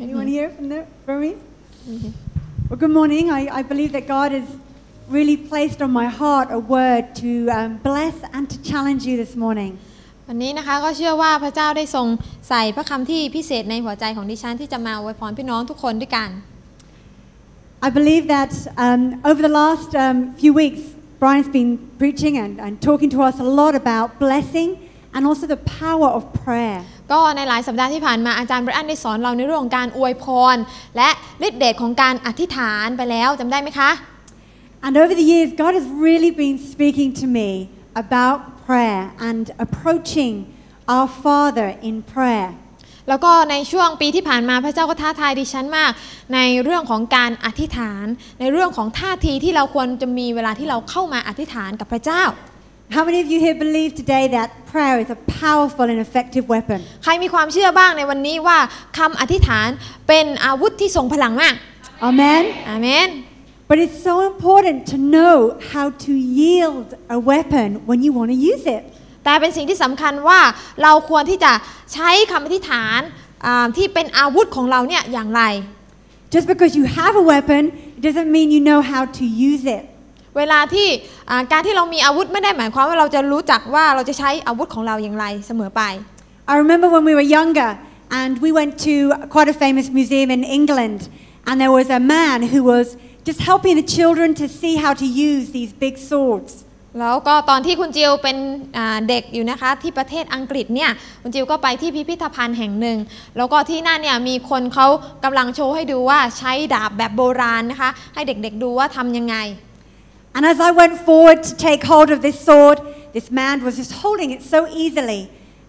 Anyone here from the Burmese? Well, good morning. I, I believe that God has really placed on my heart a word to um, bless and to challenge you this morning. วันนี้นะคะก็เชื่อว่าพระเจ้าได้ทรงใส่พระคำที่พิเศษในหัวใจของดิฉันที่จะมาอวยพรพี่น้องทุกคนด้วยกัน I believe that um, over the last um, few weeks, Brian's been preaching and, and talking to us a lot about blessing and also the power of prayer. ก็ในหลายสัปดาห์ที่ผ่านมาอาจารย์ไบรอันได้สอนเราในเรื่องของการอวยพร และฤทธิเดชของการอธิษฐานไปแล้วจำได้ไหมคะ And over the years, God has really been speaking to me about prayer and approaching our Father in prayer. แล้วก็ในช่วงปีที่ผ่านมาพระเจ้าก็ท้าทายดิฉันมาก ในเรื่องของการอธิษฐาน ในเรื่องของท่าทีที่เราควรจะมีเวลาที่เราเข้ามาอธิษฐานกับพระเจ้า How many of you here believe today that prayer is a powerful and effective weapon? ใครมีความเชื่อบ้างในวันนี้ว่าคำอธิษฐานเป็นอาวุธที่ทรงพลังมาก Amen? อาเมน But it's so important to know how to yield a weapon when you want to use it. แต่เป็นสิ่งที่สำคัญว่าเราควรที่จะใช้คำอธิษฐานอ่าที่เป็นอาวุธของเราเนี่ยอย่างไร Just because you have a weapon, it doesn't mean you know how to use it. เวลาที่อ่าการที่เรามีอาวุธไม่ได้หมายความว่าเราจะรู้จักว่าเราจะใช้อาวุธของเราอย่างไรเสมอไป I remember when we were younger and we went to quite a famous museum in England, and there was a man who was just helping the children to see how to use these big swords. แล้วก็ตอนที่คุณจิวเป็นอ่าเด็กอยู่นะคะที่ประเทศอังกฤษเนี่ยคุณจิวก็ไปที่พิพิธภัณฑ์แห่งหนึ่ง แล้วก็ที่นั่นเนี่ยมีคนเขากำลังโชว์ให้ดูว่าใช้ดาบแบบโบราณนะคะให้เด็กๆดูว่าทำยังไง And as I went forward to take hold of this sword, this man was just holding it so easily.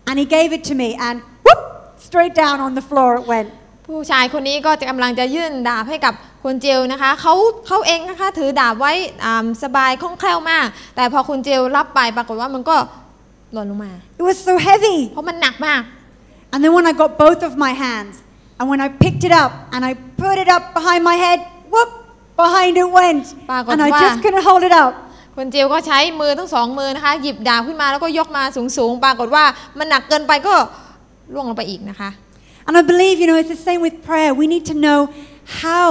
And he gave it to me, and whoop, straight down on the floor it went. ผู้ชายคนนี้ก็จะกำลังจะยื่นดาบให้กับคุณจิวนะคะเขาเขาเองนะคะถือดาบไว้อ่าสบายคล่องแคล่วมาก แต่พอคุณจิวรับไปปรากฏว่ามันก็หล่นลงมา It was so heavy. เพราะมันหนักมาก And then when I got both of my hands, and when I picked it up and I put it up behind my head, whoop, behind it went. Pagod And I wa. just couldn't hold it up. คุณจิวก็ใช้มือทั้งสองมือนะคะ หยิบดาบขึ้นมาแล้วก็ยกมาสูงๆ ปรากฏว่ามันหนักเกินไปก็ล่วงลงไปอีกนะคะ And I believe, you know, it's the same with prayer. We need to know how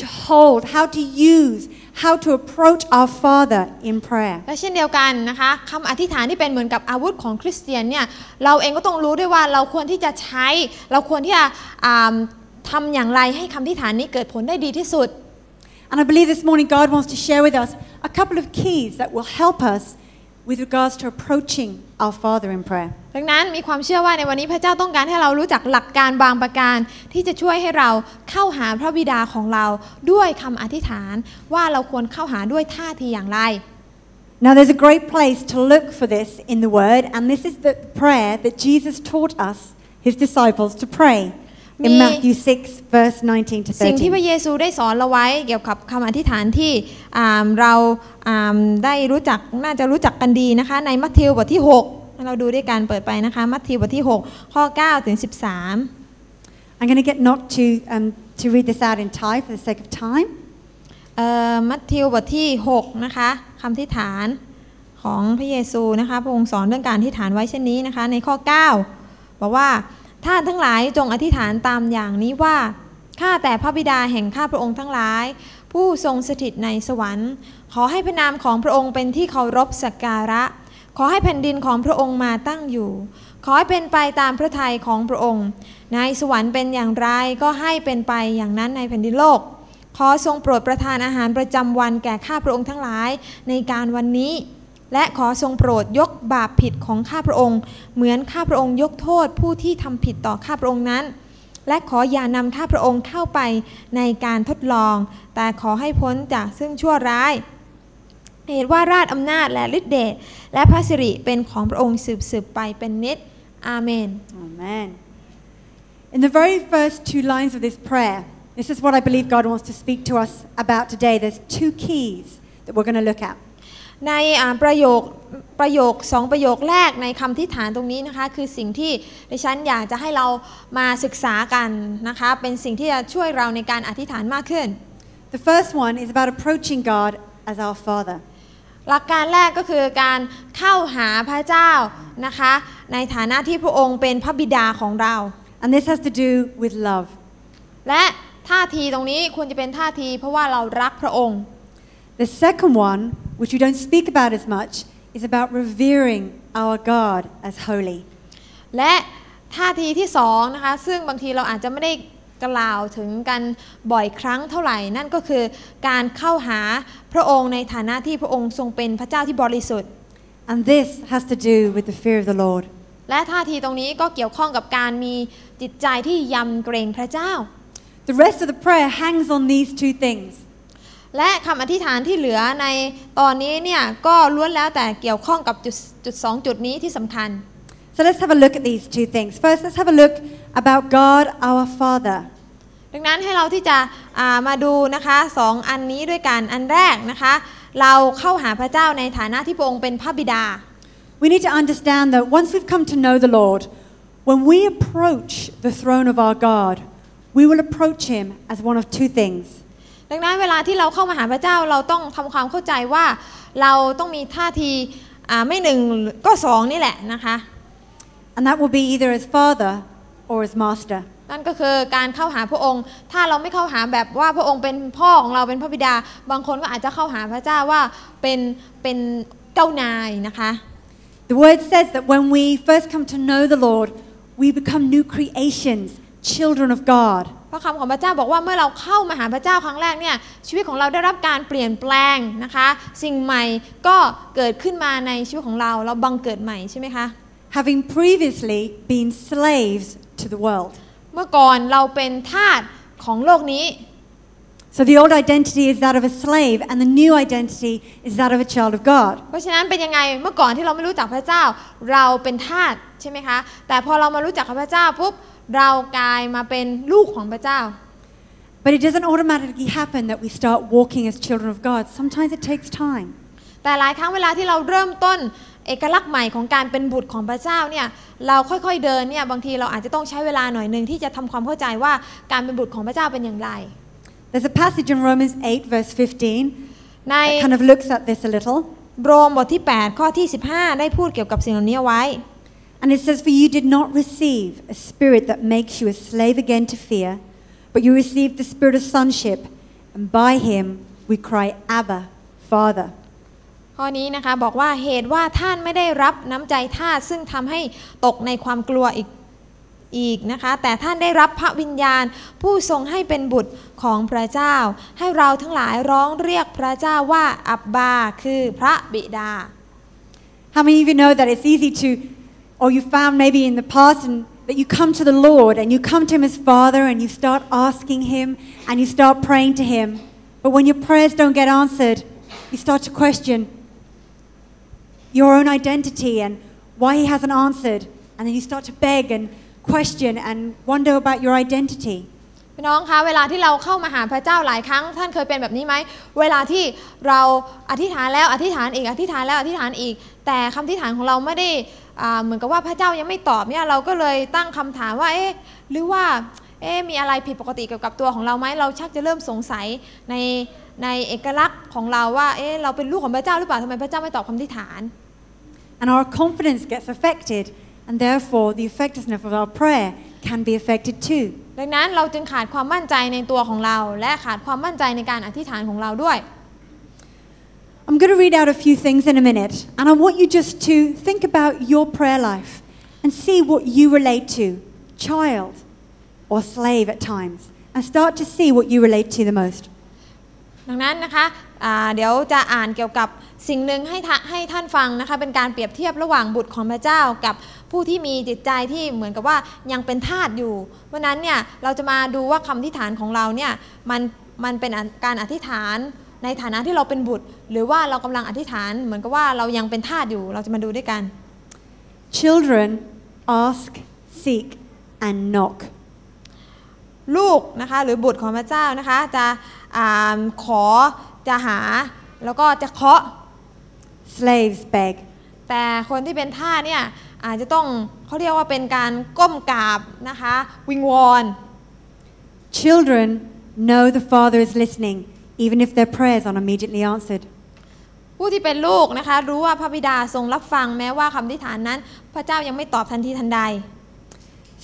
to hold, how to use, how to approach our Father in prayer. และเช่นเดียวกันนะคะคำอธิษฐานที่เป็นเหมือนกับอาวุธของคริสเตียนเนี่ยเราเองก็ต้องรู้ด้วยว่าเราควรที่จะใช้ เราควรที่จะอ่าทำอย่างไรให้คำอธิษฐานนี้เกิดผลได้ดีที่สุด And I believe this morning God wants to share with us a couple of keys that will help us with regards to approaching our Father in prayer. ดังนั้นมีความเชื่อว่าในวันนี้พระเจ้าต้องการให้เรารู้จักหลักการบางประการ ที่จะช่วยให้เราเข้าหาพระบิดาของเราด้วยคำอธิษฐาน ว่าเราควรเข้าหาด้วยท่าทีอย่างไร Now, there's a great place to look for this in the Word, and this is the prayer that Jesus taught us, his disciples, to pray In Me- Matthew 6, verse 19 to สิ่งที่พระ 30. เยซูได้สอนเราไว้เกี่ยวกับคำอธิษฐานที่อ่าเราอ่าได้รู้จักน่าจะรู้จักกันดีนะคะ ในมัทธิวบทที่6ให้เราดูด้วยกันเปิดไปนะคะ มัทธิวบทที่ 6 ข้อ 9 ถึง 13 I'm going to get not to, um, to read this out in Thai for the sake of time. เอ่อมัทธิวบทที่ 6 นะคะคำอธิษฐานของพระเยซูนะคะพระองค์สอนเรื่องการอธิษฐานไว้เช่นนี้นะคะ ในข้อ 9 บอกว่า ท่านทั้งหลายจงอธิษฐานตามอย่างนี้ว่า ข้าแต่พระบิดาแห่งข้าพระองค์ทั้งหลาย ผู้ทรงสถิตในสวรรค์ ขอให้พระนามของพระองค์เป็นที่เคารพสักการะ ขอให้แผ่นดินของพระองค์มาตั้งอยู่ ขอให้เป็นไปตามพระทัยของพระองค์ ในสวรรค์เป็นอย่างไรก็ให้เป็นไปอย่างนั้นในแผ่นดินโลก ขอทรงโปรดประทานอาหารประจำวันแก่ข้าพระองค์ทั้งหลายในการวันนี้ และขอทรงโปรดยกบาปผิดของข้าพระองค์ เหมือนข้าพระองค์ยกโทษผู้ที่ทำผิดต่อข้าพระองค์นั้น และขออย่านำข้าพระองค์เข้าไปในการทดลอง แต่ขอให้พ้นจากซึ่งชั่วร้ายเหตุว่าราชอำนาจและฤทธิเดชและพระสิริเป็นของพระองค์สืบสืบไปเป็นนิจอาเมน Amen. In the very first two lines of this prayer, this is what I believe God wants to speak to us about today. There's two keys that we're going to look at. ในอ่าประโยคประโยคสองประโยคแรกในคำที่ฐานตรงนี้นะคะ คือสิ่งที่ดิฉันอยากจะให้เรามาศึกษากันนะคะ เป็นสิ่งที่จะช่วยเราในการอธิษฐานมากขึ้น The first one is about approaching God as our Father. หลักการแรกก็คือการเข้าหาพระเจ้านะคะ ในฐานะที่พระองค์เป็นพระบิดาของเรา And this has to do with love. และท่าทีตรงนี้ควรจะเป็นท่าทีเพราะว่าเรารักพระองค์ The second one, which we don't speak about as much, is about revering our God as holy. และท่าทีที่สองนะคะซึ่งบางทีเราอาจจะไม่ได้กล่าวถึงกันบ่อยครั้งเท่าไหร่ นั่นก็คือการเข้าหาพระองค์ในฐานะที่พระองค์ทรงเป็นพระเจ้าที่บริสุทธิ์ And this has to do with the fear of the Lord. และท่าทีตรงนี้ก็เกี่ยวข้องกับการมีจิตใจที่ยำเกรงพระเจ้า The rest of the prayer hangs on these two things. และคำอธิษฐานที่เหลือในตอนนี้เนี่ยก็ล้วนแล้วแต่เกี่ยวข้องกับจุดจุดสองจุดนี้ที่สำคัญ So let's have a look at these two things. First, let's have a look about God our Father. ดังนั้นให้เราที่จะอ่ามาดูนะคะสองอันนี้ด้วยกันอันแรกนะคะ เราเข้าหาพระเจ้าในฐานะที่พระองค์เป็นพระบิดา We need to understand that once we've come to know the Lord, when we approach the throne of our God, we will approach Him as one of two things. ดังนั้นเวลาที่เราเข้ามาหาพระเจ้าเราต้องทำความเข้าใจว่าเราต้องมีท่าทีอ่าไม่หนึ่งก็สองนี่แหละนะคะ And that will be either as Father or as Master. นั่นก็คือการเข้าหาพระองค์ ถ้าเราไม่เข้าหาแบบว่าพระองค์เป็นพ่อของเราเป็นพระบิดา บางคนก็อาจจะเข้าหาพระเจ้าว่าเป็นเป็นเจ้านายนะคะ The word says that when we first come to know the Lord, we become new creations, children of God. เพราะคำของพระเจ้าบอกว่าเมื่อเราเข้ามาหาพระเจ้าครั้งแรกเนี่ยชีวิตของเราได้รับการเปลี่ยนแปลงนะคะ สิ่งใหม่ก็เกิดขึ้นมาในชีวิตของเราเราบังเกิดใหม่ใช่ไหมคะ Having previously been slaves to the world. เมื่อก่อนเราเป็นทาสของโลกนี้ So the old identity is that of a slave, and the new identity is that of a child of God. เพราะฉะนั้นเป็นยังไงเมื่อก่อนที่เราไม่รู้จักพระเจ้า เราเป็นทาสใช่ไหมคะแต่พอเรามารู้จักพระเจ้าปุ๊บ เรากลายมาเป็นลูกของพระเจ้า But it doesn't automatically happen that we start walking as children of God. Sometimes it takes time. แต่หลายครั้งเวลาที่เราเริ่มต้นเอกลักษณ์ใหม่ของการเป็นบุตรของพระเจ้าเนี่ยเราค่อยๆเดินเนี่ยบางทีเราอาจจะต้องใช้เวลาหน่อยหนึ่งที่จะทำความเข้าใจว่าการเป็นบุตรของพระเจ้าเป็นอย่างไร There's a passage in Romans 8, verse 15, ใน that kind of looks at this a little. โรมบทที่ 8 ข้อที่ 15 ได้พูดเกี่ยวกับสิ่งเหล่านี้เอาไว้ And it says, For you did not receive a spirit that makes you a slave again to fear, but you received the spirit of sonship, and by him we cry, Abba, Father. ข้อนี้นะคะบอกว่าเหตุว่าท่านไม่ได้รับน้ำใจทาสซึ่งทำให้ตกในความกลัวอีกอีกนะคะ แต่ท่านได้รับพระวิญญาณ ผู้ทรงให้เป็นบุตรของพระเจ้า ให้เราทั้งหลายร้องเรียกพระเจ้าว่าอับบาคือพระบิดา How many of you know that it's easy to, or you found maybe in the past, and that you come to the Lord and you come to Him as Father and you start asking Him and you start praying to Him, but when your prayers don't get answered, you start to question your own identity and why He hasn't answered, and then you start to beg and question and wonder about your identity. พี่น้องคะเวลาที่เราเข้ามาหาพระเจ้าหลายครั้ง ท่านเคยเป็นแบบนี้ไหมเวลาที่เราอธิษฐานแล้วอธิษฐานอีกอธิษฐานแล้วอธิษฐานอีก แต่คำอธิษฐานของเราไม่ได้เหมือนกับว่าพระเจ้ายังไม่ตอบเนี่ยเราก็เลยตั้งคำถามว่าเอ๊ะหรือว่าเอ๊ะมีอะไรผิดปกติเกี่ยวกับตัวของเราไหมเราชักจะเริ่มสงสัยในในเอกลักษณ์ของเราว่าเอ๊ะเราเป็นลูกของพระเจ้าหรือเปล่าทำไมพระเจ้าไม่ตอบคำอธิษฐาน And our confidence gets affected, and therefore the effectiveness of our prayer can be affected too. ดังนั้นเราจึงขาดความมั่นใจในตัวของเรา และขาดความมั่นใจในการอธิษฐานของเราด้วย I'm going to read out a few things in a minute, and I want you just to think about your prayer life and see what you relate to, child or slave at times, and start to see what you relate to the most. ดังนั้นนะคะอ่าเดี๋ยวจะอ่านเกี่ยวกับ สิ่งหนึ่งให้ท่าให้ท่านฟังนะคะเป็นการเปรียบเทียบระหว่างบุตรของพระเจ้ากับผู้ที่มีจิตใจที่เหมือนกับว่ายังเป็นทาสอยู่ เพราะฉะนั้นเนี่ยเราจะมาดูว่าคำอธิษฐานของเราเนี่ยมันมันเป็นการอธิษฐานในฐานะที่เราเป็นบุตร หรือว่าเรากำลังอธิษฐานเหมือนกับว่าเรายังเป็นทาสอยู่เราจะมาดูด้วยกัน Children ask, seek, and knock. ลูกนะคะหรือบุตรของพระเจ้านะคะจะอาขอจะหาแล้วก็จะเคาะ Slaves beg. แต่คนที่เป็นท่าสเนี่ยอาจจะต้องเขาเรียกว่าเป็นการก้มกราบนะคะวิงวอน Children know the Father is listening, even if their prayers aren't immediately answered. ผู้ที่เป็นลูกนะคะรู้ว่าพระบิดาทรงรับฟังแม้ว่าคำอธิษฐานนั้น พระเจ้ายังไม่ตอบทันทีทันใด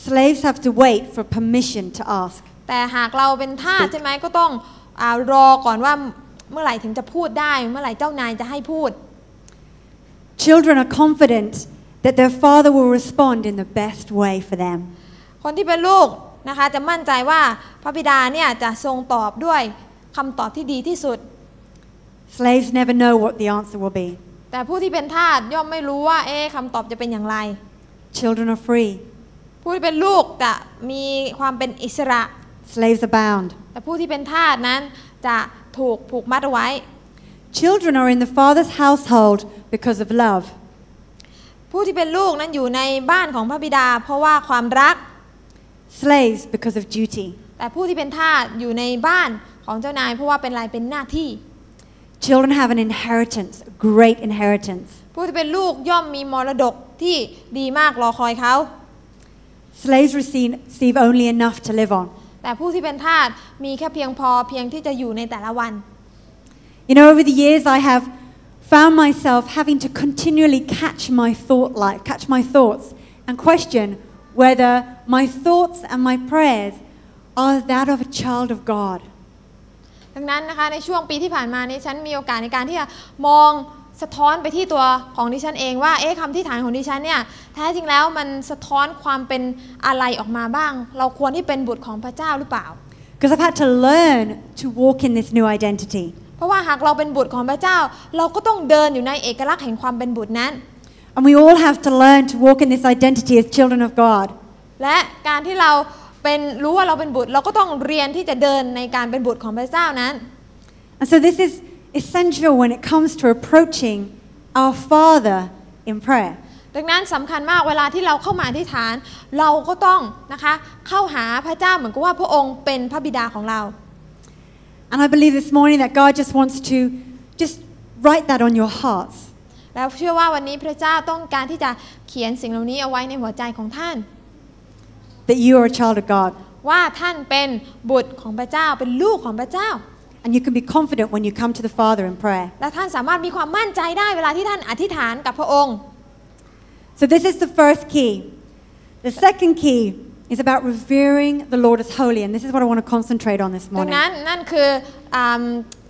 Slaves have to wait for permission to ask. แต่หากเราเป็นทาสใช่ไหมก็ต้องอารอก่อนว่าเมื่อไหร่ถึงจะพูดได้ เมื่อไหร่เจ้านายจะให้พูด Children are confident that their father will respond in the best way for them. คนที่เป็นลูกนะคะจะมั่นใจว่าพระบิดาเนี่ยจะทรงตอบด้วยคำตอบที่ดีที่สุด Slaves never know what the answer will be. แต่ผู้ที่เป็นทาสย่อมไม่รู้ว่าเอ๊ะคำตอบจะเป็นอย่างไร Children are free. ผู้ที่เป็นลูกจะมีความเป็นอิสระ Slaves are bound. แต่ผู้ที่เป็นทาสนั้นจะถูกผูกมัดเอาไว้ Children are in the father's household because of love. ผู้ที่เป็นลูกนั้นอยู่ในบ้านของพระบิดา เพราะว่าความรัก Slaves because of duty. แต่ผู้ที่เป็นทาสอยู่ในบ้านของเจ้านาย เพราะว่าเป็นอะไรเป็นหน้าที่ Children have an inheritance, a great inheritance. ผู้ที่เป็นลูกย่อมมีมรดกที่ดีมากรอคอยเขา Slaves receive, receive only enough to live on. แต่ผู้ที่เป็นทาสมีแค่เพียงพอเพียงที่จะอยู่ในแต่ละวัน You know, over the years, I have found myself having to continually catch my thought life, catch my thoughts, and question whether my thoughts and my prayers are that of a child of God. ดังนั้นนะคะในช่วงปีที่ผ่านมานี้ฉันมีโอกาสในการที่จะมองสะท้อนไปที่ตัวของดิฉันเองว่าเอ๊ะคำที่ฐานของดิฉันเนี่ยแท้จริงแล้วมันสะท้อนความเป็นอะไรออกมาบ้าง เราควรที่เป็นบุตรของพระเจ้าหรือเปล่า Because I've had to learn to walk in this new identity. เพราะว่าหากเราเป็นบุตรของพระเจ้า เราก็ต้องเดินอยู่ในเอกลักษณ์แห่งความเป็นบุตรนั้น And we all have to learn to walk in this identity as children of God. และการที่เราเป็นรู้ว่าเราเป็นบุตร เราก็ต้องเรียนที่จะเดินในการเป็นบุตรของพระเจ้านั้น And so this is essential when it comes to approaching our Father in prayer. ดังนั้นสำคัญมากเวลาที่เราเข้ามาอธิษฐาน เราก็ต้องนะคะเข้าหาพระเจ้าเหมือนกับว่าพระองค์เป็นพระบิดาของเรา And I believe this morning that God just wants to just write that on your hearts. แล้วเชื่อว่าวันนี้พระเจ้าต้องการที่จะเขียนสิ่งเหล่านี้เอาไว้ในหัวใจของท่าน that you are a child of God. ว่าท่านเป็นบุตรของพระเจ้าเป็นลูกของพระเจ้า And you can be confident when you come to the Father in prayer. และท่านสามารถมีความมั่นใจได้เวลาที่ท่านอธิษฐานกับพระองค์ So, this is the first key. The second key is about revering the Lord as holy. And this is what I want to concentrate on this ดัง morning. นั้นนั่นคืออา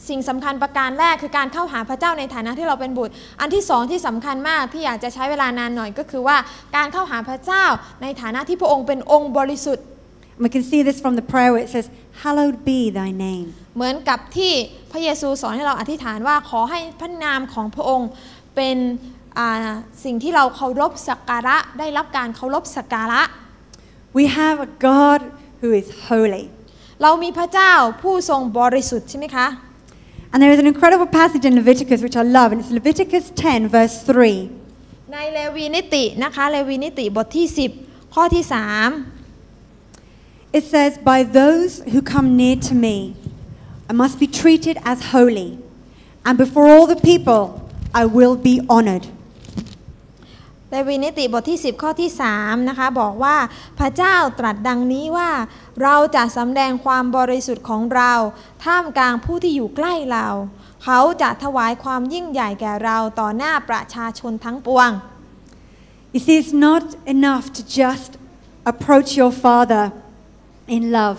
สิ่งสำคัญประการแรกคือการเข้าหาพระเจ้าในฐานะที่เราเป็นบุตร อันที่สองที่สำคัญมากที่อยากจะใช้เวลานานหน่อยก็คือว่าการเข้าหาพระเจ้าในฐานะที่พระองค์เป็นองค์บริสุทธิ์ And we can see this from the prayer where it says, Hallowed be thy name. เหมือนกับที่พระเยซูสอนให้เราอธิษฐานว่าขอให้พระนามของพระองค์เป็นอ่าสิ่งที่เราเคารพสักการะได้รับการเคารพสักการะ We have a God who is holy. เรามีพระเจ้าผู้ทรงบริสุทธิ์ใช่ไหมคะ And there is an incredible passage in Leviticus which I love, and it's Leviticus 10, verse 3. ในเลวีนิตินะคะเลวีนิติบทที่ 10 ข้อที่ It says, By those who come near to me, I must be treated as holy, and before all the people, I will be honored. 3เลวีนิติบทที่ 10 ข้อที่3นะคะบอกว่าพระเจ้าตรัสดังนี้ว่า เราจะสำแดงความบริสุทธิ์ของเรา ท่ามกลางผู้ที่อยู่ใกล้เรา เขาจะถวายความยิ่งใหญ่แก่เราต่อหน้าประชาชนทั้งปวง You see, it's not enough to just approach your Father in love.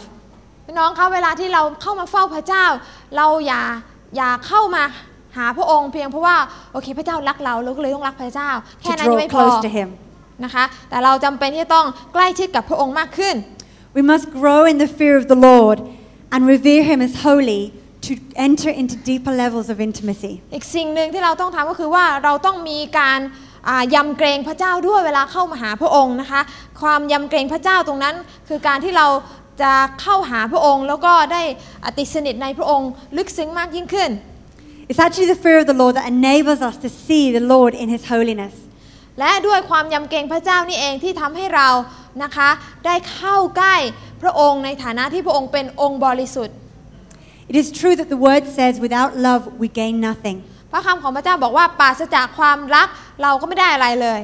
พี่น้องคะเวลาที่เราเข้ามาเฝ้าพระเจ้า เราอย่าอย่าเข้ามา หาพระองค์เพียงเพราะว่าโอเค พระเจ้ารักเราเราก็เลยต้องรักพระเจ้า แค่ To นั้นยัง draw ไม่พอ close to Him. นะคะแต่เราจำเป็นที่จะต้องใกล้ชิดกับพระองค์มากขึ้น We must grow in the fear of the Lord and revere Him as holy to enter into deeper levels of intimacy. อีกสิ่งหนึ่งที่เราต้องทำก็คือว่าเราต้องมีการอ่ายำเกรงพระเจ้าด้วยเวลาเข้ามาหาพระองค์นะคะ ความยำเกรงพระเจ้าตรงนั้น คือการที่เราจะเข้าหาพระองค์ แล้วก็ได้อติดสนิทในพระองค์ลึกซึ้งมากยิ่งขึ้น It's actually the fear of the Lord that enables us to see the Lord in His holiness. และด้วยความยำเกรงพระเจ้านี่เองที่ทำให้เรานะคะได้เข้าใกล้พระองค์ในฐานะที่พระองค์เป็นองค์บริสุทธิ์ It is true that the word says, without love, we gain nothing. พระคำของพระเจ้าบอกว่าปราศจากความรักเราก็ไม่ได้อะไรเลย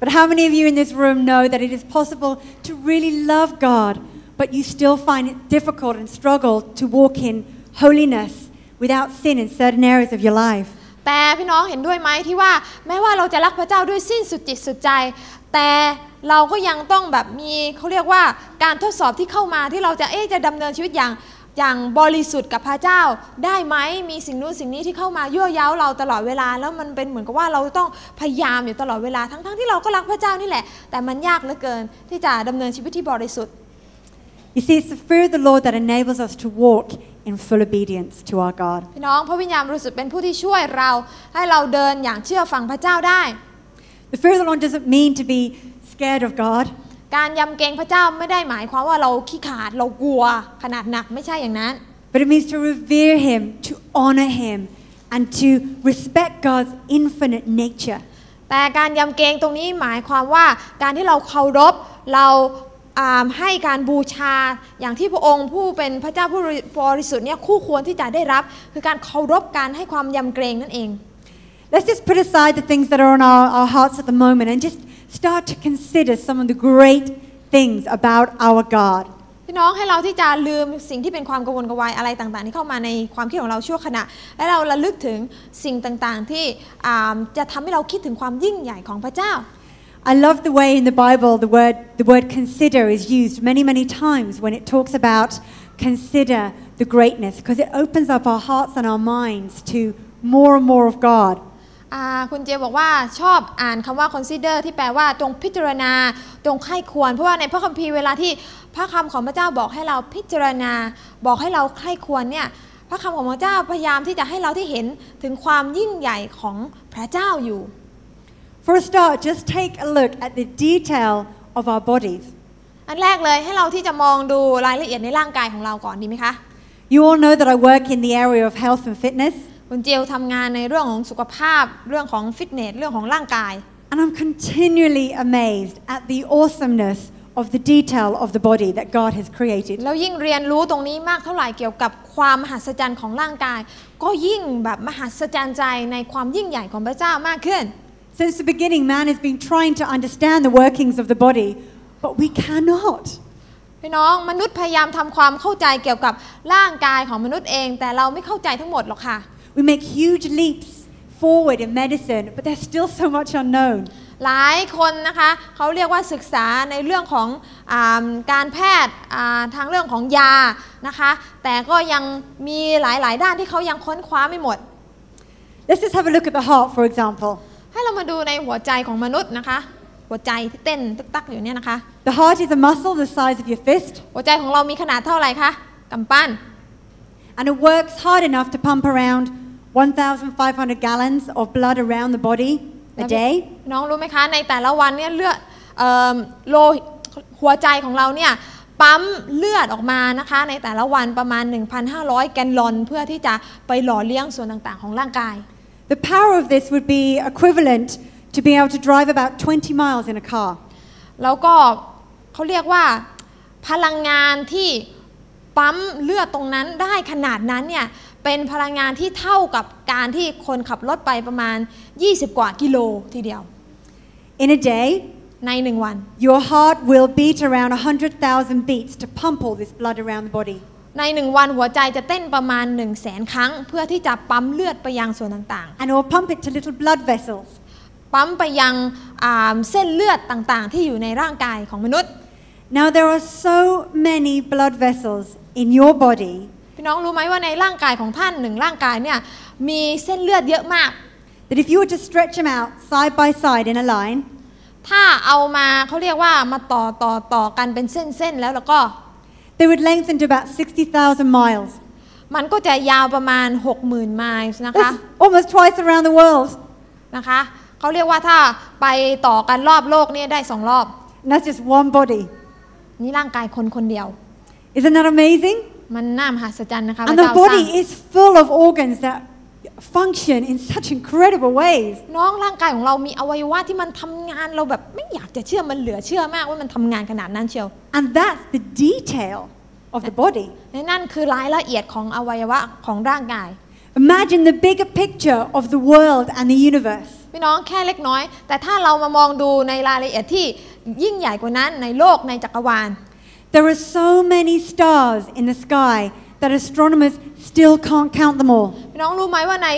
But how many of you in this room know that it is possible to really love God, but you still find it difficult and struggle to walk in holiness without sin in certain areas of your life? แต่พี่น้องเห็นด้วยไหมที่ว่าแม้ว่าเราจะรักพระเจ้าด้วยสิ้นสุดจิตสุดใจ แต่เราก็ยังต้องแบบมีเขาเรียกว่าการทดสอบที่เข้ามาที่เราจะเอ๊ะจะดำเนินชีวิตอย่างอย่างบริสุทธิ์กับพระเจ้าได้ไหมมีสิ่งนู้นสิ่งนี้ที่เข้ามายั่วเย้าเราตลอดเวลาแล้วมันเป็นเหมือนกับว่าเราต้องพยายามอยู่ตลอดเวลาทั้งๆที่เราก็รักพระเจ้านี่แหละ แต่มันยากเหลือเกินที่จะดำเนินชีวิตที่บริสุทธิ์ You see, it's the fear of the Lord that enables us to walk in full obedience to our God. พี่น้องพระวิญญาณบริสุทธิ์เป็นผู้ที่ช่วยเราให้เราเดินอย่างเชื่อฟังพระเจ้าได้ The fear of the Lord doesn't mean to be scared of God. การยำเกรงพระเจ้าไม่ได้หมายความว่าเราขี้ขลาดเรากลัวขนาดหนักไม่ใช่อย่างนั้น But it means to revere Him, to honor Him, and to respect God's infinite nature. แต่การยำเกรงตรงนี้หมายความว่าการที่เราเคารพเราอ่า ให้การบูชาอย่างที่พระองค์ผู้เป็นพระเจ้าผู้บริสุทธิ์เนี่ยคู่ควรที่จะได้รับ คือการเคารพการให้ความยำเกรงนั่นเอง Let's just put aside the things that are on our, our hearts at the moment and just start to consider some of the great things about our God. พี่น้องให้เราที่จะลืมสิ่งที่เป็นความกังวลกระวายอะไรต่างๆ ที่เข้ามาในความคิดของเราชั่วขณะ และเราระลึกถึงสิ่งต่างๆที่อ่าจะทำให้เราคิดถึงความยิ่งใหญ่ของพระเจ้า I love the way in the Bible the word, the word consider is used many, many times when it talks about consider the greatness because it opens up our hearts and our minds to more and more of God. อ่าคุณเจบอกว่าชอบอ่านคำว่า consider ที่แปลว่าจงพิจารณาจงไข้ควร เพราะว่าในพระคัมภีร์เวลาที่พระคำของพระเจ้าบอกให้เราพิจารณา บอกให้เราไข้ควรเนี่ยพระคำของพระเจ้าพยายามที่จะให้เราที่เห็นถึงความยิ่งใหญ่ของพระเจ้าอยู่ For a start, just take a look at the detail of our bodies. อันแรกเลยให้เราที่จะมองดูรายละเอียดในร่างกายของเราก่อนดีไหมคะ You all know that I work in the area of health and fitness, คุณเจลทำงานในเรื่องของสุขภาพ เรื่องของฟิตเนส เรื่องของร่างกาย and I'm continually amazed at the awesomeness of the detail of the body that God has created. แล้วยิ่งเรียนรู้ตรงนี้มากเท่าไหร่เกี่ยวกับความมหัศจรรย์ของร่างกาย ก็ยิ่งแบบมหัศจรรย์ใจในความยิ่งใหญ่ของพระเจ้ามากขึ้น Since the beginning, man has been trying to understand the workings of the body, but we cannot. พี่น้องมนุษย์พยายามทำความเข้าใจเกี่ยวกับร่างกายของมนุษย์เอง แต่เราไม่เข้าใจทั้งหมดหรอกค่ะ We make huge leaps forward in medicine, but there's still so much unknown. หลายคนนะคะเขาเรียกว่าศึกษาในเรื่องของอาการแพทย์อ่าทางเรื่องของยานะคะ แต่ก็ยังมีหลาย ๆ ด้านที่เขายังค้นคว้าไม่หมด Let's just have a look at the heart, for example. ให้เรามาดูในหัวใจของมนุษย์นะคะ หัวใจที่เต้นตึกตักอยู่เนี่ยนะคะ The heart is a muscle the size of your fist, หัวใจของเรามีขนาดเท่าไหร่คะกำปั้น and it works hard enough to pump around 1,500 gallons of blood around the body a day. น้องรู้ไหมคะ ในแต่ละวันเนี่ยเลือดเอิ่มโลหัวใจของเราเนี่ยปั๊มเลือดออกมานะคะ ในแต่ละวันประมาณ 1,500 แกนลอน เพื่อที่จะไปหล่อเลี้ยงส่วนต่างๆ ของร่างกาย The power of this would be equivalent to being able to drive about 20 miles in a car. แล้วก็เขาเรียกว่าพลังงานที่ปั๊มเลือดตรงนั้นได้ขนาดนั้นเนี่ยเป็นพลังงานที่เท่ากับการที่คนขับรถไปประมาณ 20 กว่ากิโลทีเดียว In a day, ในหนึ่งวัน your heart will beat around 100,000 beats to pump all this blood around the body. ในหนึ่งวันหัวใจจะเต้นประมาณ 1 0 0 0 0แสนครั้ง เพื่อที่จะปั๊มเลือดไปยังส่วนต่าง And it will pump it to little blood vessels. ๆ ปั๊มไปยังอ่าเส้นเลือดต่างๆ ที่อยู่ในร่างกายของมนุษย์ Now, there are so many blood vessels in your body พี่น้องรู้ไหมว่าในร่างกายของท่านหนึ่งร่างกายเนี่ยมีเส้นเลือดเยอะมาก that if you were to stretch them out side by side in a line, ถ้าเอามาเขาเรียกว่ามาต่อต่อต่อกันเป็นเส้นๆแล้วแล้วก็ they would lengthen to about 60,000 miles. มันก็จะยาวประมาณ 60,000 ไมล์นะคะ That's almost twice around the world. นะคะเขาเรียกว่าถ้าไปต่อกันรอบโลกเนี่ยได้สองรอบ And that's just one body. นี่ร่างกายคนคนเดียว Isn't that amazing? มันน่ามหัศจรรย์นะคะพ And ระ the เจ้าสร้าง body is full of organs that function in such incredible ways. น้องร่างกายของเรามีอวัยวะที่มันทำงานเราแบบไม่อยากจะเชื่อมันเหลือเชื่อมากว่ามันทำงานขนาดนั้นเชียว And that's the detail of the body. และนั่นคือรายละเอียดของอวัยวะของร่างกาย Imagine the bigger picture of the world and the universe. พี่น้องแค่เล็กน้อย แต่ถ้าเรามามองดูในรายละเอียดที่ยิ่งใหญ่กว่านั้นในโลกในจักรวาล There are so many stars in the sky that astronomers still can't count them all. พี่น้องรู้ไหมว่าใน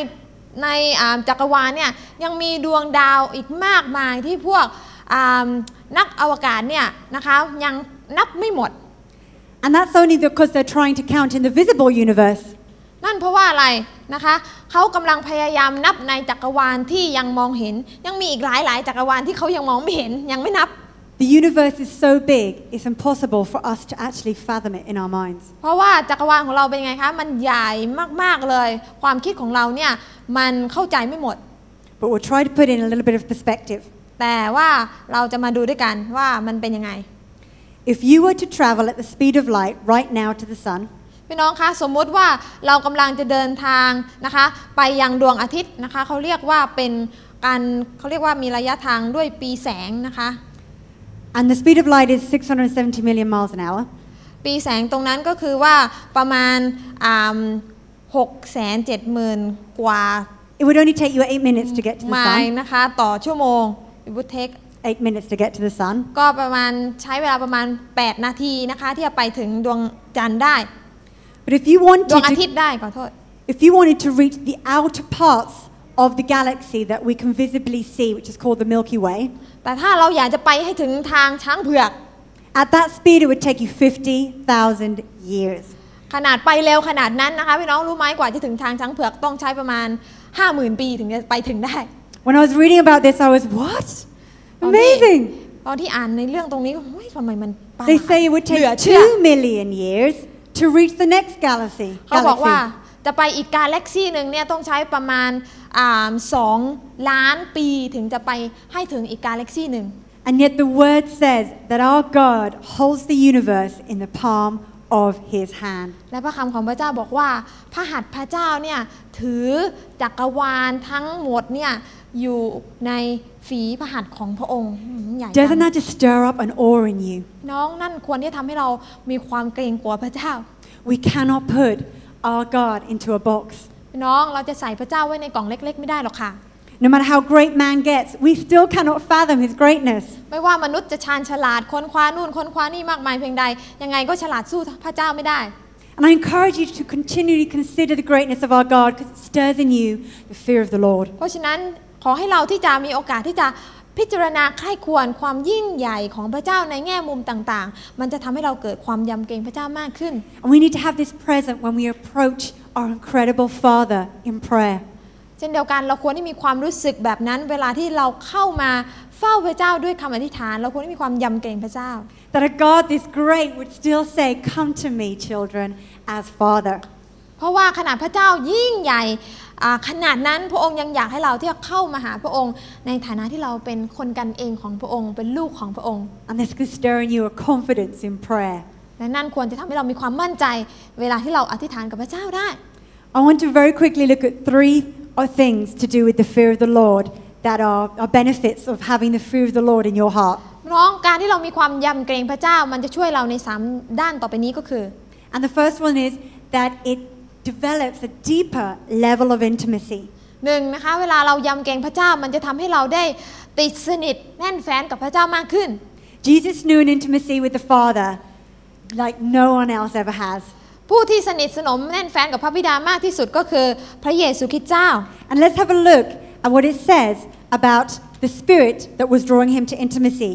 ในอ่าจักรวาลเนี่ยยังมีดวงดาวอีกมากมายที่พวกอ่านักอวกาศเนี่ยนะคะยังนับไม่หมด And that's only because they're trying to count in the visible universe. นั่นเพราะว่าอะไรนะคะเขากำลังพยายามนับในจักรวาลที่ยังมองเห็น ยังมีอีกหลายหลายๆจักรวาลที่เขายังมองไม่เห็นยังไม่นับ The universe is so big, it's impossible for us to actually fathom it in our minds. เพราะว่าจักรวาลของเราเป็นไงคะ มันใหญ่มากๆเลย ความคิดของเราเนี่ยมันเข้าใจไม่หมด But we'll try to put in a little bit of perspective. แต่ว่าเราจะมาดูด้วยกันว่ามันเป็นยังไง If you were to travel at the speed of light right now to the sun, พี่น้องคะสมมุติว่าเรากำลังจะเดินทางนะคะ ไปยังดวงอาทิตย์นะคะเขาเรียกว่าเป็นการเขาเรียกว่ามีระยะทางด้วยปีแสงนะคะ and the speed of light is 670 million miles an hour, ปีแสงตรงนั้นก็คือว่าประมาณหกแสนเจ็ดหมื่นกว่า it would only take you eight minutes to get to ไม the ล์ sun. นะคะ ต่อชั่วโมง it would take Eight minutes to get to the sun. ก็ประมาณใช้เวลาประมาณ 8 นาทีนะคะ ที่จะไปถึงดวงจันทร์ได้ But if you ดว wanted งอาทิต to, ย์ได้ขอโทษ if you wanted to reach the outer parts of the galaxy that we can visibly see, which is called the Milky Way, แต่ถ้าเราอยากจะไปให้ถึงทางช้างเผือก at that speed it would take you 50,000 years. ขนาดไปเร็วขนาดนั้นนะคะ พี่น้องรู้ไหมกว่าจะถึงทางช้างเผือกต้องใช้ประมาณ 50,000 ปีถึงจะไปถึงได้ When I was reading about this, I was, what? ตอนที่ Amazing! ตอนที่อ่านในเรื่องตรงนี้ก็เฮ้ยทำไมมันประหลาด They say it would เหลือ take เชื่อ 2 million years to reach the next galaxy. เขาบอกว่า galaxy. จะไปอีกกาแล็กซี่หนึ่งเนี่ยต้องใช้ประมาณอ่าสองล้านปีถึงจะไปให้ถึงอีกกาแล็กซี่หนึ่ง And yet the word says that our God holds the universe in the palm of his hand. และพระคำของพระเจ้าบอกว่าพระหัตถ์พระเจ้าเนี่ยถือจักรวาลทั้งหมดเนี่ยอยู่ในฝีพระหัตถ์ของพระองค์อืมใหญ่จั Doesn't ง that just stir up an awe in you? น้องนั่นควรที่จะทำให้เรามีความเกรงกลัวพระเจ้า We cannot put our God into a box. พี่น้องเราจะใส่พระเจ้าไว้ในกล่องเล็ก ๆ ไม่ได้หรอกค่ะ No matter how great man gets, we still cannot fathom his greatness. ไม่ว่ามนุษย์จะชาญฉลาดค้นคว้านู่นค้นคว้านี่มากมายเพียงใด ยังไงก็ฉลาดสู้พระเจ้าไม่ได้ And I encourage you to continually consider the greatness of our God because it stirs in you the fear of the Lord. เพราะฉะนั้นขอให้เราที่จะมีโอกาสที่จะ พิจารณาใคร่ควรความยิ่งใหญ่ของพระเจ้าในแง่มุมต่างๆ มันจะทำให้เราเกิดความยำเกรงพระเจ้ามากขึ้น And we need to have this present when we approach our incredible Father in prayer. เช่นเดียวกันเราควรที่มีความรู้สึกแบบนั้น เวลาที่เราเข้ามาเฝ้าพระเจ้าด้วยคำอธิษฐาน เราควรที่มีความยำเกรงพระเจ้า That a God this great would still say, Come to me, children, as Father. เพราะว่าขนาดพระเจ้ายิ่งใหญ่อ่า ขนาดนั้นพระองค์ยังอยากให้เราที่จะเข้ามาหาพระองค์ ในฐานะที่เราเป็นคนกันเองของพระองค์ เป็นลูกของพระองค์ And this could stir in you a confidence in prayer. และนั่นควรจะทำให้เรามีความมั่นใจ เวลาที่เราอธิษฐานกับพระเจ้าได้ I want to very quickly look at three uh, things to do with the fear of the Lord that are, are benefits of having the fear of the Lord in your heart. น้องการที่เรามีความยำเกรงพระเจ้ามันจะช่วยเราในสามด้านต่อไปนี้ก็คือ And the first one is that it develops a deeper level of intimacy. หนึ่งนะคะเวลาเรายำเกรงพระเจ้ามันจะทำให้เราได้ติดสนิทแน่นแฟ้นกับพระเจ้ามากขึ้น Jesus knew an intimacy with the Father like no one else ever has. ผู้ที่สนิทสนมแน่นแฟ้นกับพระบิดามากที่สุดก็คือพระเยซูคริสต์เจ้า And let's have a look at what it says about the Spirit that was drawing him to intimacy.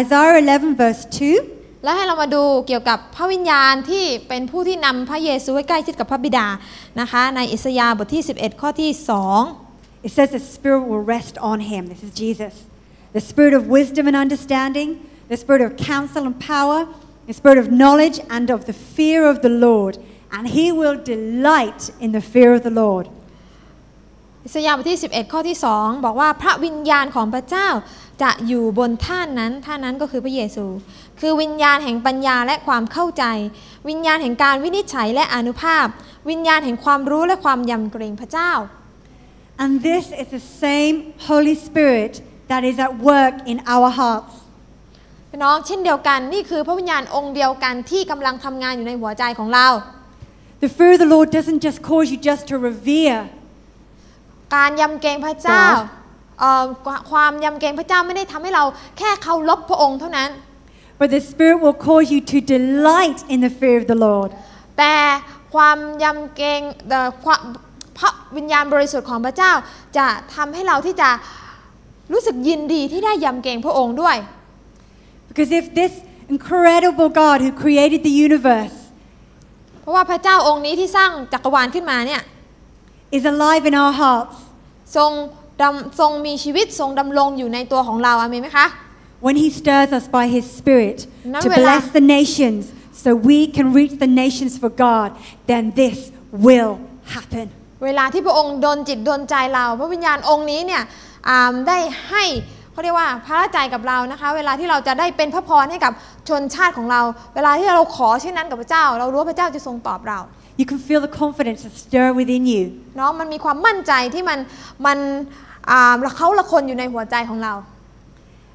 Isaiah 11, verse 2. และให้เรามาดูเกี่ยวกับพระวิญญาณที่เป็นผู้ที่นำพระเยซูให้ใกล้ชิดกับพระบิดานะคะในอิสยาห์บทที่ 11 ข้อที่ 2 It says the Spirit will rest on him. This is Jesus. The Spirit of wisdom and understanding, the Spirit of counsel and power, the Spirit of knowledge and of the fear of the Lord. And he will delight in the fear of the Lord. อิสยาห์บทที่ 11 ข้อที่ 2 บอกว่าพระวิญญาณของพระเจ้าจะอยู่บนท่านนั้นท่านนั้นก็คือพระเยซู คือวิญญาณแห่งปัญญาและความเข้าใจ วิญญาณแห่งการวินิจฉัยและอนุภาพ วิญญาณแห่งความรู้และความยำเกรงพระเจ้า And this is the same Holy Spirit that is at work in our hearts. พี่น้องเช่นเดียวกันนี่คือพระวิญญาณองค์เดียวกันที่กำลังทำงานอยู่ในหัวใจของเรา The fear of the Lord doesn't just cause you just to revere, การยำเกรงพระเจ้า God เอ่อความยำเกรงพระเจ้าไม่ได้ทำให้เราแค่เคารพพระองค์เท่านั้น but the Spirit will cause you to delight in the fear of the Lord. แต่ความยำเกรงเอ่อความพระวิญญาณบริสุทธิ์ของพระเจ้าจะทำให้เราที่จะรู้สึกยินดีที่ได้ยำเกรงพระองค์ด้วย Because if this incredible God who created the universe เพราะว่าพระเจ้าองค์นี้ที่สร้างจักรวาลขึ้นมาเนี่ย is alive in our hearts, ทรงดำทรงมีชีวิตทรงดำรงอยู่ในตัวของเราอาเมนไหมคะ when He stirs us by His Spirit No, to wala. bless the nations so we can reach the nations for God, then this will happen. เวลาที่พระองค์ดนจิตดนใจเรา พระวิญญาณองค์นี้เนี่ยอ่าได้ให้เขาเรียกว่าพระราชใจกับเรานะคะ เวลาที่เราจะได้เป็นพระพรให้กับชนชาติของเรา เวลาที่เราขอเช่นนั้นกับพระเจ้า เรารู้ว่าพระเจ้าจะทรงตอบเรา You can feel the confidence that stir within you. เนาะมันมีความมั่นใจที่มันมันอ่าละเขาละคนอยู่ในหัวใจของเรา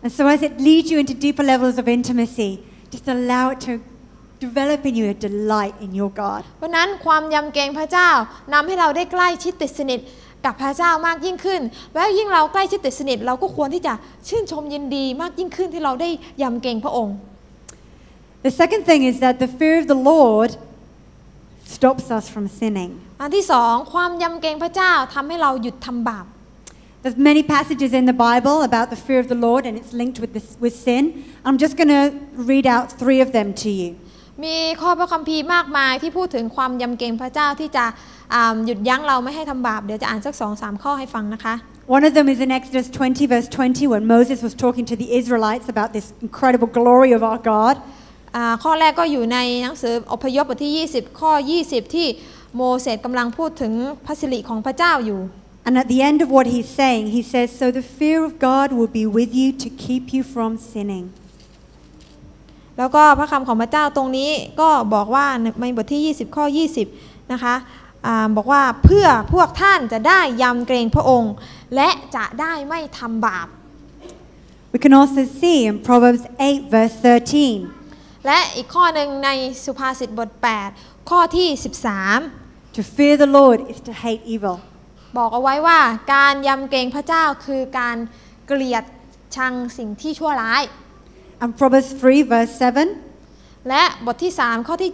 And so, as it leads you into deeper levels of intimacy, just allow it to develop in you a delight in your God. เพราะนั้นความยำเกรงพระเจ้านำให้เราได้ใกล้ชิดติดสนิทกับพระเจ้ามากยิ่งขึ้น และยิ่งเราใกล้ชิดติดสนิทเราก็ควรที่จะชื่นชมยินดีมากยิ่งขึ้นที่เราได้ยำเกรงพระองค์ The second thing is that the fear of the Lord stops us from sinning. อันที่สองความยำเกรงพระเจ้าทำให้เราหยุดทำบาป There's many passages in the Bible about the fear of the Lord, and it's linked with, this, with sin. I'm just going to read out three of them to you. มีข้อพระคัมภีร์มากมายที่พูดถึงความยำเกรงพระเจ้าที่จะอ่าหยุดยั้งเราไม่ให้ทำบาป เดี๋ยวจะอ่านสักสองสามข้อให้ฟังนะคะ One of them is in Exodus 20, verse 20, when Moses was talking to the Israelites about this incredible glory of our God. อ่าข้อแรกก็อยู่ในหนังสืออพยพบทที่ 20 ข้อ 20 ที่โมเสสกำลังพูดถึงพระสิริของพระเจ้าอยู่ And at the end of what he's saying, he says, So the fear of God will be with you to keep you from sinning. แล้วก็พระคำของพระเจ้าตรงนี้ก็บอกว่าในบทที่ 20 ข้อ 20 นะคะอาบอกว่าเพื่อพวกท่านจะได้ยำเกรงพระองค์ และจะได้ไม่ทำบาป We can also see in Proverbs 8, verse 13, และอีกข้อหนึ่งในสุภาษิตบท 8 ข้อที่ 13 to fear the Lord is to hate evil. บอกเอาไว้ว่าการยำเกรงพระเจ้าคือการเกลียดชังสิ่งที่ชั่วร้าย And Proverbs 3, verse 7, และบทที่ 3 ข้อที่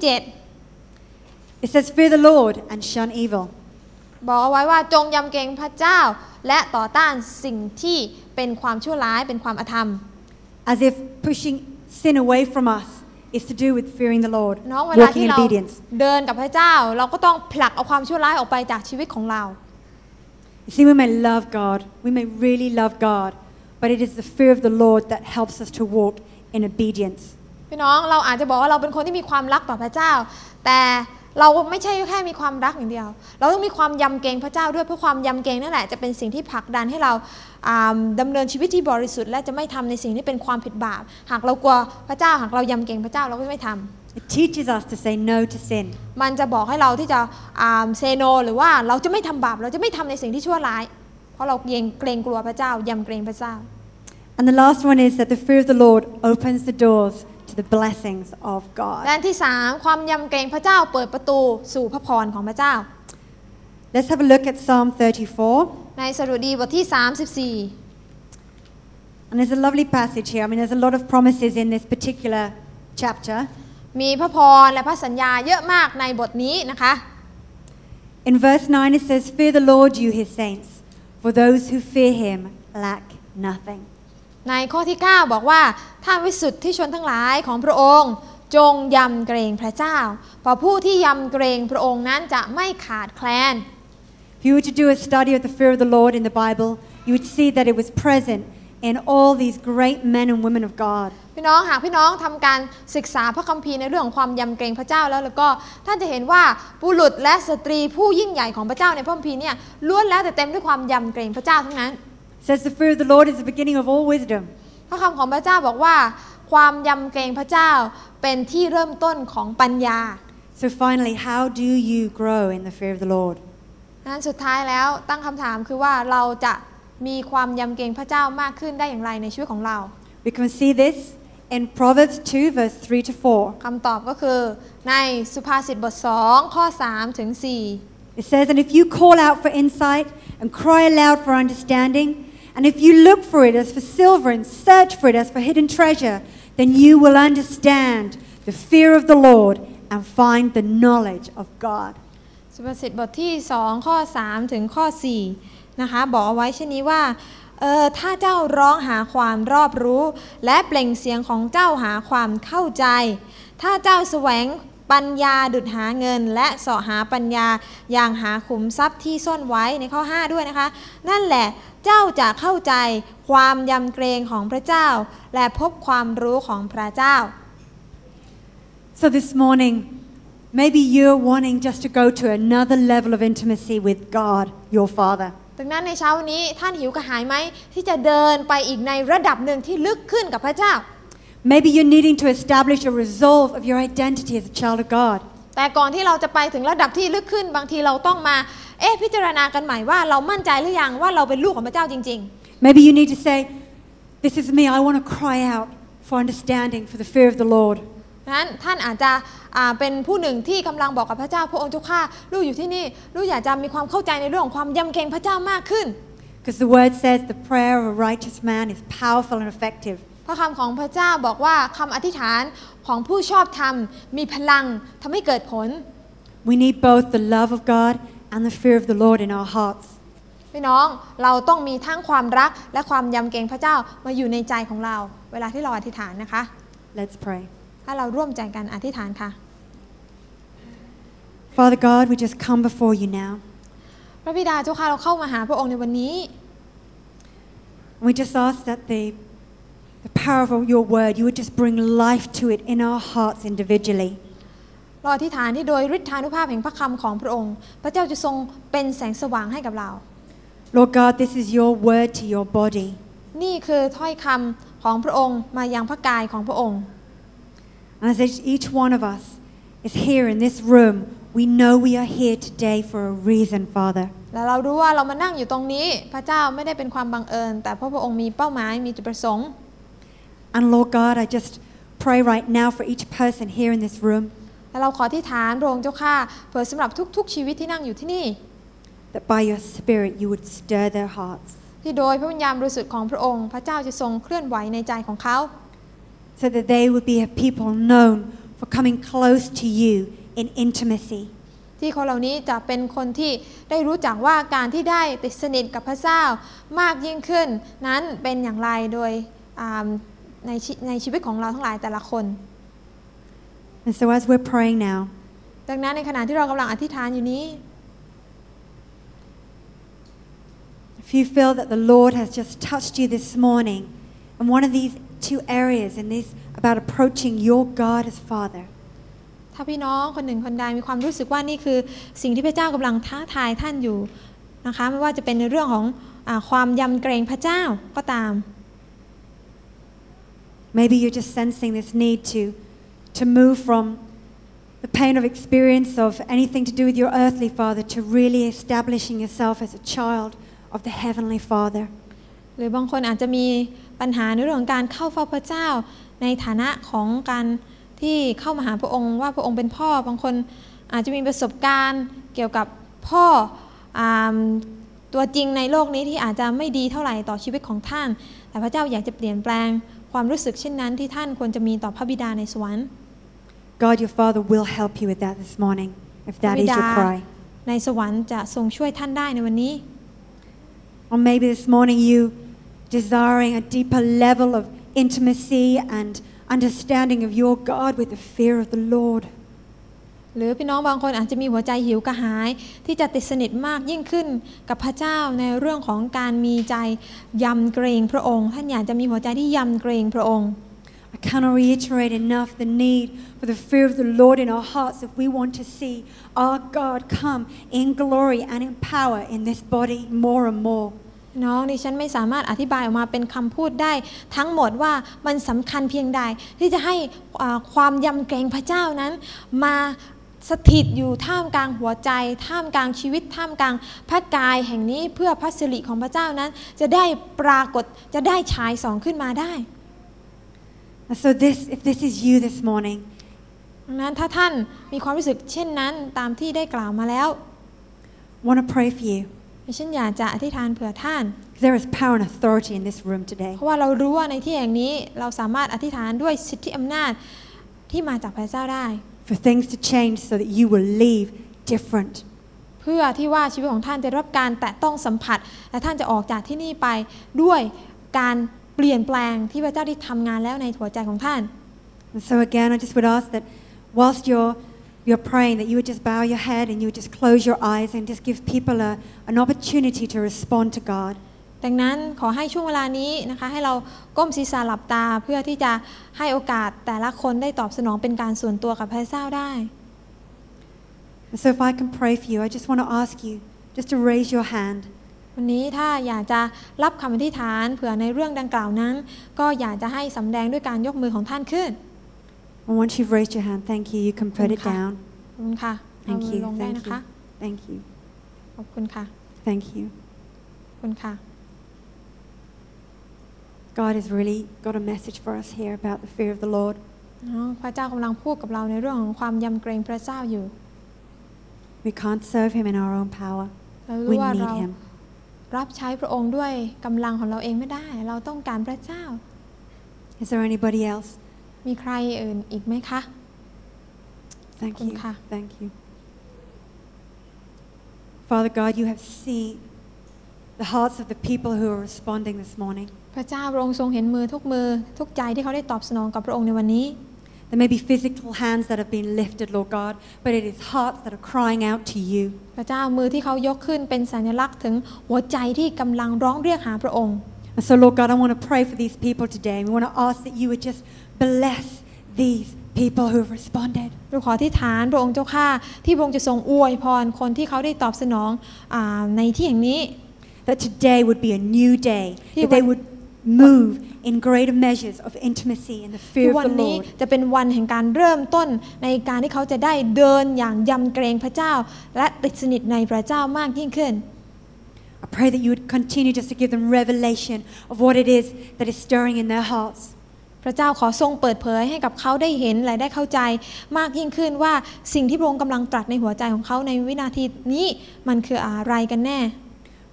it says, Fear the Lord and shun evil. 7บอกเอาไว้ว่าจงยำเกรงพระเจ้า และต่อต้านสิ่งที่เป็นความชั่วร้ายเป็นความอธรรม As if pushing sin away from us is to do with fearing the Lord, น้องเวลา walking ที่ in เรา obedience. เดินกับพระเจ้า เราก็ต้องผลักเอาความชั่วร้ายออกไปจากชีวิตของเรา You see, we may love God, we may really love God, but it is the fear of the Lord that helps us to walk in obedience. พี่น้องเราอาจจะบอกว่าเราเป็นคนที่มีความรักต่อพระเจ้า แต่ เราไม่ใช่แค่มีความรักอย่างเดียว เราต้องมีความยำเกรงพระเจ้าด้วยเพราะความยำเกรงนั่นแหละจะเป็นสิ่งที่ผลักดันให้เราอ่าดำเนินชีวิตที่บริสุทธิ์และจะไม่ทำในสิ่งที่เป็นความผิดบาป หากเรากลัวพระเจ้าหากเรายำเกรงพระเจ้าเราก็ไม่ทำ It teaches us to say no to sin. มันจะบอกให้เราที่จะเซโนหรือว่าเราจะไม่ทำบาปเราจะไม่ทำในสิ่งที่ชั่วร้าย เพราะเราเกรงเกรงกลัวพระเจ้ายำเกรงพระเจ้า And the last one is that the fear of the Lord opens the doors to the blessings of และ God. อันที่สามความยำเกรงพระเจ้าเปิดประตูสู่พระพรของพระเจ้า Let's have a look at Psalm 34. ในสดุดีบทที่ And there's a lovely passage here. I mean, there's a lot of promises in this particular chapter. 34 มีพระพรและพระสัญญาเยอะมากในบทนี้นะคะ In verse 9, it says, Fear the Lord, you his saints, for those who fear him lack nothing. ในข้อที่ 9 บอกว่าท่านวิสุทธิชนทั้งหลายของพระองค์ จงยำเกรงพระเจ้าเพราะผู้ที่ยำเกรงพระองค์นั้นจะไม่ขาดแคลน If you were to do a study of the fear of the Lord in the Bible, you would see that it was present in all these great men and women of God. พี่น้องหากพี่น้องทำการศึกษาพระคัมภีร์ในเรื่องของความยำเกรงพระเจ้าแล้วแล้วก็ท่านจะเห็นว่าบุรุษและสตรีผู้ยิ่งใหญ่ของพระเจ้าในพระคัมภีร์เนี่ยล้วนแล้วแต่เต็มด้วยความยำเกรงพระเจ้าทั้งนั้น It says the fear of the Lord is the beginning of all wisdom. พระคำของพระเจ้าบอกว่า ความยำเกรงพระเจ้าเป็นที่เริ่มต้นของปัญญา So finally, how do you grow in the fear of the Lord? นั้นสุดท้ายแล้วตั้งคำถามคือว่าเราจะมีความยำเกรงพระเจ้ามากขึ้นได้อย่างไรในชีวิตของเรา We can see this in Proverbs 2, verse 3 to 4. คำตอบก็คือในสุภาษิตบท 2 ข้อ 3 ถึง 4 It says, And if you call out for insight and cry aloud for understanding, and if you look for it as for silver and search for it as for hidden treasure, then you will understand the fear of the Lord and find the knowledge of God. สุภาษิตบทที่ 2 ข้อ 3 ถึงข้อ 4 นะคะ บอกเอาไว้เช่นนี้ว่าเออถ้าเจ้าร้องหาความรอบรู้ และเปล่งเสียงของเจ้าหาความเข้าใจ ถ้าเจ้าแสวงปัญญาดุดหาเงิน และเสาะหาปัญญาอย่างหาขุมทรัพย์ที่ซ่อนไว้ในข้อ 5 ด้วยนะคะ นั่นแหละ เจ้าจะเข้าใจความยำเกรงของพระเจ้า และพบความรู้ของพระเจ้า So this morning, maybe you're wanting just to go to another level of intimacy with God, your Father. ดังนั้นในเช้านี้ท่านหิวกระหายไหมที่จะเดินไปอีกในระดับหนึ่งที่ลึกขึ้นกับพระเจ้า Maybe you're needing to establish a resolve of your identity as a child of God. แต่ก่อนที่เราจะไปถึงระดับที่ลึกขึ้น บางทีเราต้องมา เอ๊ะพิจารณากันใหม่ว่าเรามั่นใจหรือยังว่าเราเป็นลูกของพระเจ้าจริง Maybe you need to say, This is me. I want to cry out for understanding, for the fear of the Lord. ๆนั้นท่านอาจจะอ่าเป็นผู้หนึ่งที่กำลังบอกกับพระเจ้าพระองค์เจ้าข้าลูกอยู่ที่นี่ลูกอยากจะมีความเข้าใจในเรื่องของความยำเกรงพระเจ้ามากขึ้น Because the word says the prayer of a righteous man is powerful and effective. พระคำของพระเจ้าบอกว่าคำอธิษฐานของผู้ชอบธรรมมีพลังทำให้เกิดผล We need both the love of God and the fear of the Lord in our hearts. พี่น้องเราต้องมีทั้งความรักและความยำเกรงพระเจ้ามาอยู่ในใจของเรา เวลาที่เราอธิษฐานนะคะ Let's pray. ถ้าเราร่วมใจกันอธิษฐานค่ะ Father God, we just come before you now. พระบิดาเจ้าค่ะเราเข้ามาหาพระองค์ในวันนี้ We just ask that the, the power of your word, you would just bring life to it in our hearts individually. เราอธิษฐานที่โดยฤทธานุภาพแห่งพระคำของพระองค์ พระเจ้าจะทรงเป็นแสงสว่างให้กับเรา Lord God, this is your word to your body. นี่คือถ้อยคำของพระองค์มายังพระกายของพระองค์ And as each one of us is here in this room, we know we are here today for a reason, Father. และเรารู้ว่าเรามานั่งอยู่ตรงนี้ พระเจ้าไม่ได้เป็นความบังเอิญ แต่เพราะพระองค์มีเป้าหมายมีจุดประสงค์ And Lord God, I just pray right now for each person here in this room และเราขอที่ฐานพระองค์เจ้าข้าเผื่อสำหรับทุกๆ ชีวิตที่นั่งอยู่ที่นี่ that by your Spirit you would stir their hearts ที่โดยพระวิญญาณบริสุทธิ์ของพระองค์ พระเจ้าจะทรงเคลื่อนไหวในใจของเขา so that they would be a people known for coming close to you in intimacy. ที่คนเหล่านี้จะเป็นคนที่ได้รู้จักว่าการที่ได้ติดสนิทกับพระเจ้ามากยิ่งขึ้น นั้นเป็นอย่างไรโดยอ่าในชีในชีวิตของเราทั้งหลายแต่ละคน And so as we're praying now, ดังนั้นในขณะที่เรากำลังอธิษฐานอยู่นี้ if you feel that the Lord has just touched you this morning in one of these two areas in this about approaching your God as Father, ถ้าพี่น้องคนหนึ่งคนใดมีความรู้สึกว่านี่คือสิ่งที่พระเจ้ากำลังท้าทายท่านอยู่นะคะไม่ว่าจะเป็นในเรื่องของอาความยำเกรงพระเจ้าก็ตาม maybe you're just sensing this need to, to move from the pain of experience of anything to do with your earthly father to really establishing yourself as a child of the Heavenly Father. หรือบางคนอาจจะมีปัญหาในเรื่องของการเข้าเฝ้าพระเจ้า ในฐานะของการที่เข้ามาหาพระองค์ว่าพระองค์เป็นพ่อบางคนอาจจะมีประสบการณ์เกี่ยวกับพ่ออตัวจริงในโลกนี้ที่อาจจะไม่ดีเท่าไหร่ต่อชีวิตของท่าน แต่พระเจ้าอยากจะเปลี่ยนแปลงความรู้สึกเช่นนั้นที่ท่านควรจะมีต่อพระบิดาในสวรรค์ God, your Father, will help you with that this morning, if พระ that บิ is ดา your cry. ในสวรรค์จะทรงช่วยท่านได้ในวันนี้ Or maybe this morning you desiring a deeper level of intimacy and understanding of your God with the fear of the Lord. หรือพี่น้องบางคนอาจจะมีหัวใจหิวกระหาย ที่จะติดสนิทมากยิ่งขึ้นกับพระเจ้าในเรื่องของการมีใจยำเกรงพระองค์ ท่านอยากจะมีหัวใจที่ยำเกรงพระองค์ I cannot reiterate enough the need for the fear of the Lord in our hearts if we want to see our God come in glory and in power in this body more and more. น้องดิฉันไม่สามารถอธิบายออกมาเป็นคำพูดได้ ทั้งหมดว่ามันสำคัญเพียงใด ที่จะให้ความยำเกรงพระเจ้านั้น มาสถิตอยู่ท่ามกลางหัวใจ ท่ามกลางชีวิต ท่ามกลางพระกายแห่งนี้เพื่อพระสิริของพระเจ้านั้น จะได้ปรากฏจะได้ฉายสองขึ้นมาได้ And so this, if this is you this morning, ดังนั้นถ้าท่านมีความรู้สึกเช่นนั้นตามที่ได้กล่าวมาแล้ว I want to pray for you. ดิฉันอยากจะอธิษฐานเผื่อท่าน Because there is power and authority in this room today. เพราะว่าเรารู้ว่าในที่แห่งนี้เราสามารถอธิษฐานด้วยสิทธิอำนาจที่มาจากพระเจ้าได้ For things to change so that you will leave different. เพื่อที่ว่าชีวิตของท่านจะได้รับการแตะต้องสัมผัส และท่านจะออกจากที่นี่ไปด้วยการ เปลี่ยนแปลงที่พระเจ้าได้ทำงานแล้วในหัวใจของท่าน And so again, I just would ask that whilst you're you're praying, that you would just bow your head and you would just close your eyes and just give people a, an opportunity to respond to God. ดังนั้นขอให้ช่วงเวลานี้นะคะให้เราก้มศีรษะหลับตาเพื่อที่จะให้โอกาสแต่ละคนได้ตอบสนองเป็นการส่วนตัวกับพระเจ้าได้ And so if I can pray for you, I just want to ask you just to raise your hand. วันนี้ถ้าอยากจะรับคำอธิษฐานเผื่อในเรื่องดังกล่าวนั้น ก็อยากจะให้สำแดงด้วยการยกมือของท่านขึ้น And once you've raised your hand, thank you. You can put it Okay. down. ขอบคุณค่ะเอา Thank มือ you. ลงได้ Thank นะคะ you. Thank you. ขอบคุณค่ะ Thank you. ขอบคุณค่ะ God has really got a message for us here about the fear of the Lord. อ๋อพระเจ้ากำลังพูดกับเราในเรื่องของความยำเกรงพระเจ้าอยู่ We can't serve Him in our own power. เรา We รู้ว่า need เรา Him. รับใช้พระองค์ด้วยกำลังของเราเองไม่ได้ เราต้องการพระเจ้า Is there anybody else? มีใครอื่นอีกไหมคะ Thank Kun you. ka. Thank you. Father God, you have seen the hearts of the people who are responding this morning. พระเจ้าพระองค์ทรงเห็นมือทุกมือทุกใจที่เขาได้ตอบสนองกับพระองค์ในวันนี้ There may be physical hands that have been lifted, Lord God, but it is hearts that are crying out to you. พระเจ้ามือที่เขายกขึ้นเป็นสัญลักษณ์ถึงหัวใจที่กำลังร้องเรียกหาพระองค์ And so, Lord God, I want to pray for these people today. We want to ask that you would just bless these people who have responded. เราขอที่ฐานพระองค์เจ้าข้าที่พระองค์จะทรงอวยพรคนที่เขาได้ตอบสนองอาในที่แห่งนี้ That today would be a new day. He That they would- would move in greater measures of intimacy and the ที่ fear วั of น the นี้ Lord. จะเป็นวันแห่งการเริ่มต้นในการที่เขาจะได้เดินอย่างยำเกรงพระเจ้า และติดสนิทในพระเจ้ามากยิ่งขึ้น I pray that you would continue just to give them revelation of what it is that is stirring in their hearts. พระเจ้าขอทรงเปิดเผยให้กับเขาได้เห็นและได้เข้าใจมากยิ่งขึ้นว่าสิ่งที่พระองค์กำลังตรัสในหัวใจของเขาในวินาทีนี้มันคืออะไรกันแน่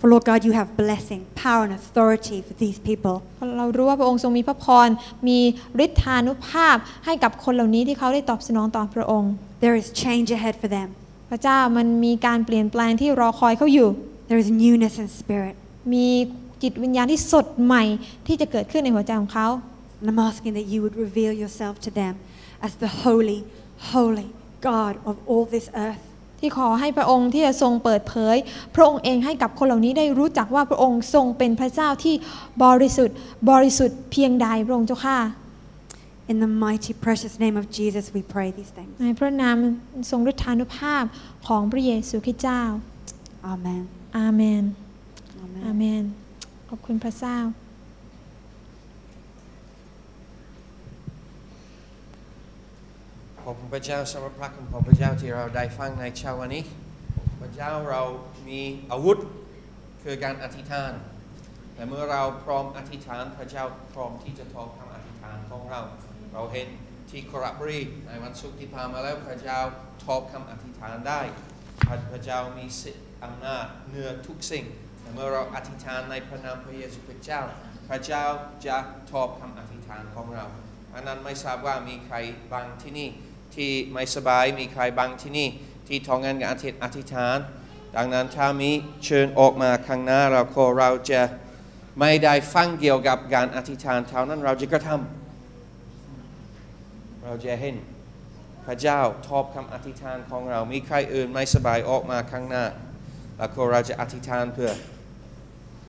For Lord God, you have blessing, power, and authority for these people. เพราะเรารู้ว่าพระองค์ทรงมีพระพร มีฤทธานุภาพให้กับคนเหล่านี้ที่เขาได้ตอบสนองต่อพระองค์ There is change ahead for them. พระเจ้ามันมีการเปลี่ยนแปลงที่รอคอยเขาอยู่ There is newness in spirit. มีจิตวิญญาณที่สดใหม่ที่จะเกิดขึ้นในหัวใจของเขา And I'm asking that you would reveal yourself to them as the holy, holy God of all this earth. ที่ขอให้พระองค์ที่จะทรงเปิดเผย พระองค์เองให้กับคนเหล่านี้ได้รู้จักว่าพระองค์ทรงเป็นพระเจ้าที่บริสุทธิ์ บริสุทธิ์เพียงใดพระองค์เจ้าข้า In the mighty, precious name of Jesus, we pray these things. ในพระนามทรงฤทธานุภาพของพระเยซูคริสต์เจ้า Amen. อาเมน Amen. อาเมนขอบคุณพระเจ้า ขอบคุณพระเจ้าสำหรับพระคุณของพระเจ้าที่เราได้ฟังในเช้าวันนี้ พระเจ้าเรามีอาวุธคือการอธิษฐาน แต่เมื่อเราพร้อมอธิษฐาน พระเจ้าพร้อมที่จะตอบคำอธิษฐานของเรา เราเห็นที่คราบรีในวันศุกร์ที่ผ่านมาแล้วพระเจ้าตอบคำอธิษฐานได้ พระเจ้ามีสิทธิ์อำนาจเหนือทุกสิ่งแต่เมื่อเราอธิษฐานในพระนามพระเยซูคริสต์เจ้า พระเจ้าจะตอบคำอธิษฐานของเราอันนั้นไม่ทราบว่ามีใครบางที่นี่ ที่ไม่สบายมีใครบางที่นี่ ที่ท้องงานกับอธิษอธิษฐาน ดังนั้นถ้ามีเชิญออกมาข้างหน้าเราขอเราจะไม่ได้ฟังเกี่ยวกับการอธิษฐานเท่านั้นเราจะกระทำเราจะเห็นพระเจ้าทอบคำอธิษฐานของเรา มีใครอื่นไม่สบายออกมาข้างหน้า แล้วก็เราจะอธิษฐานเพื่อ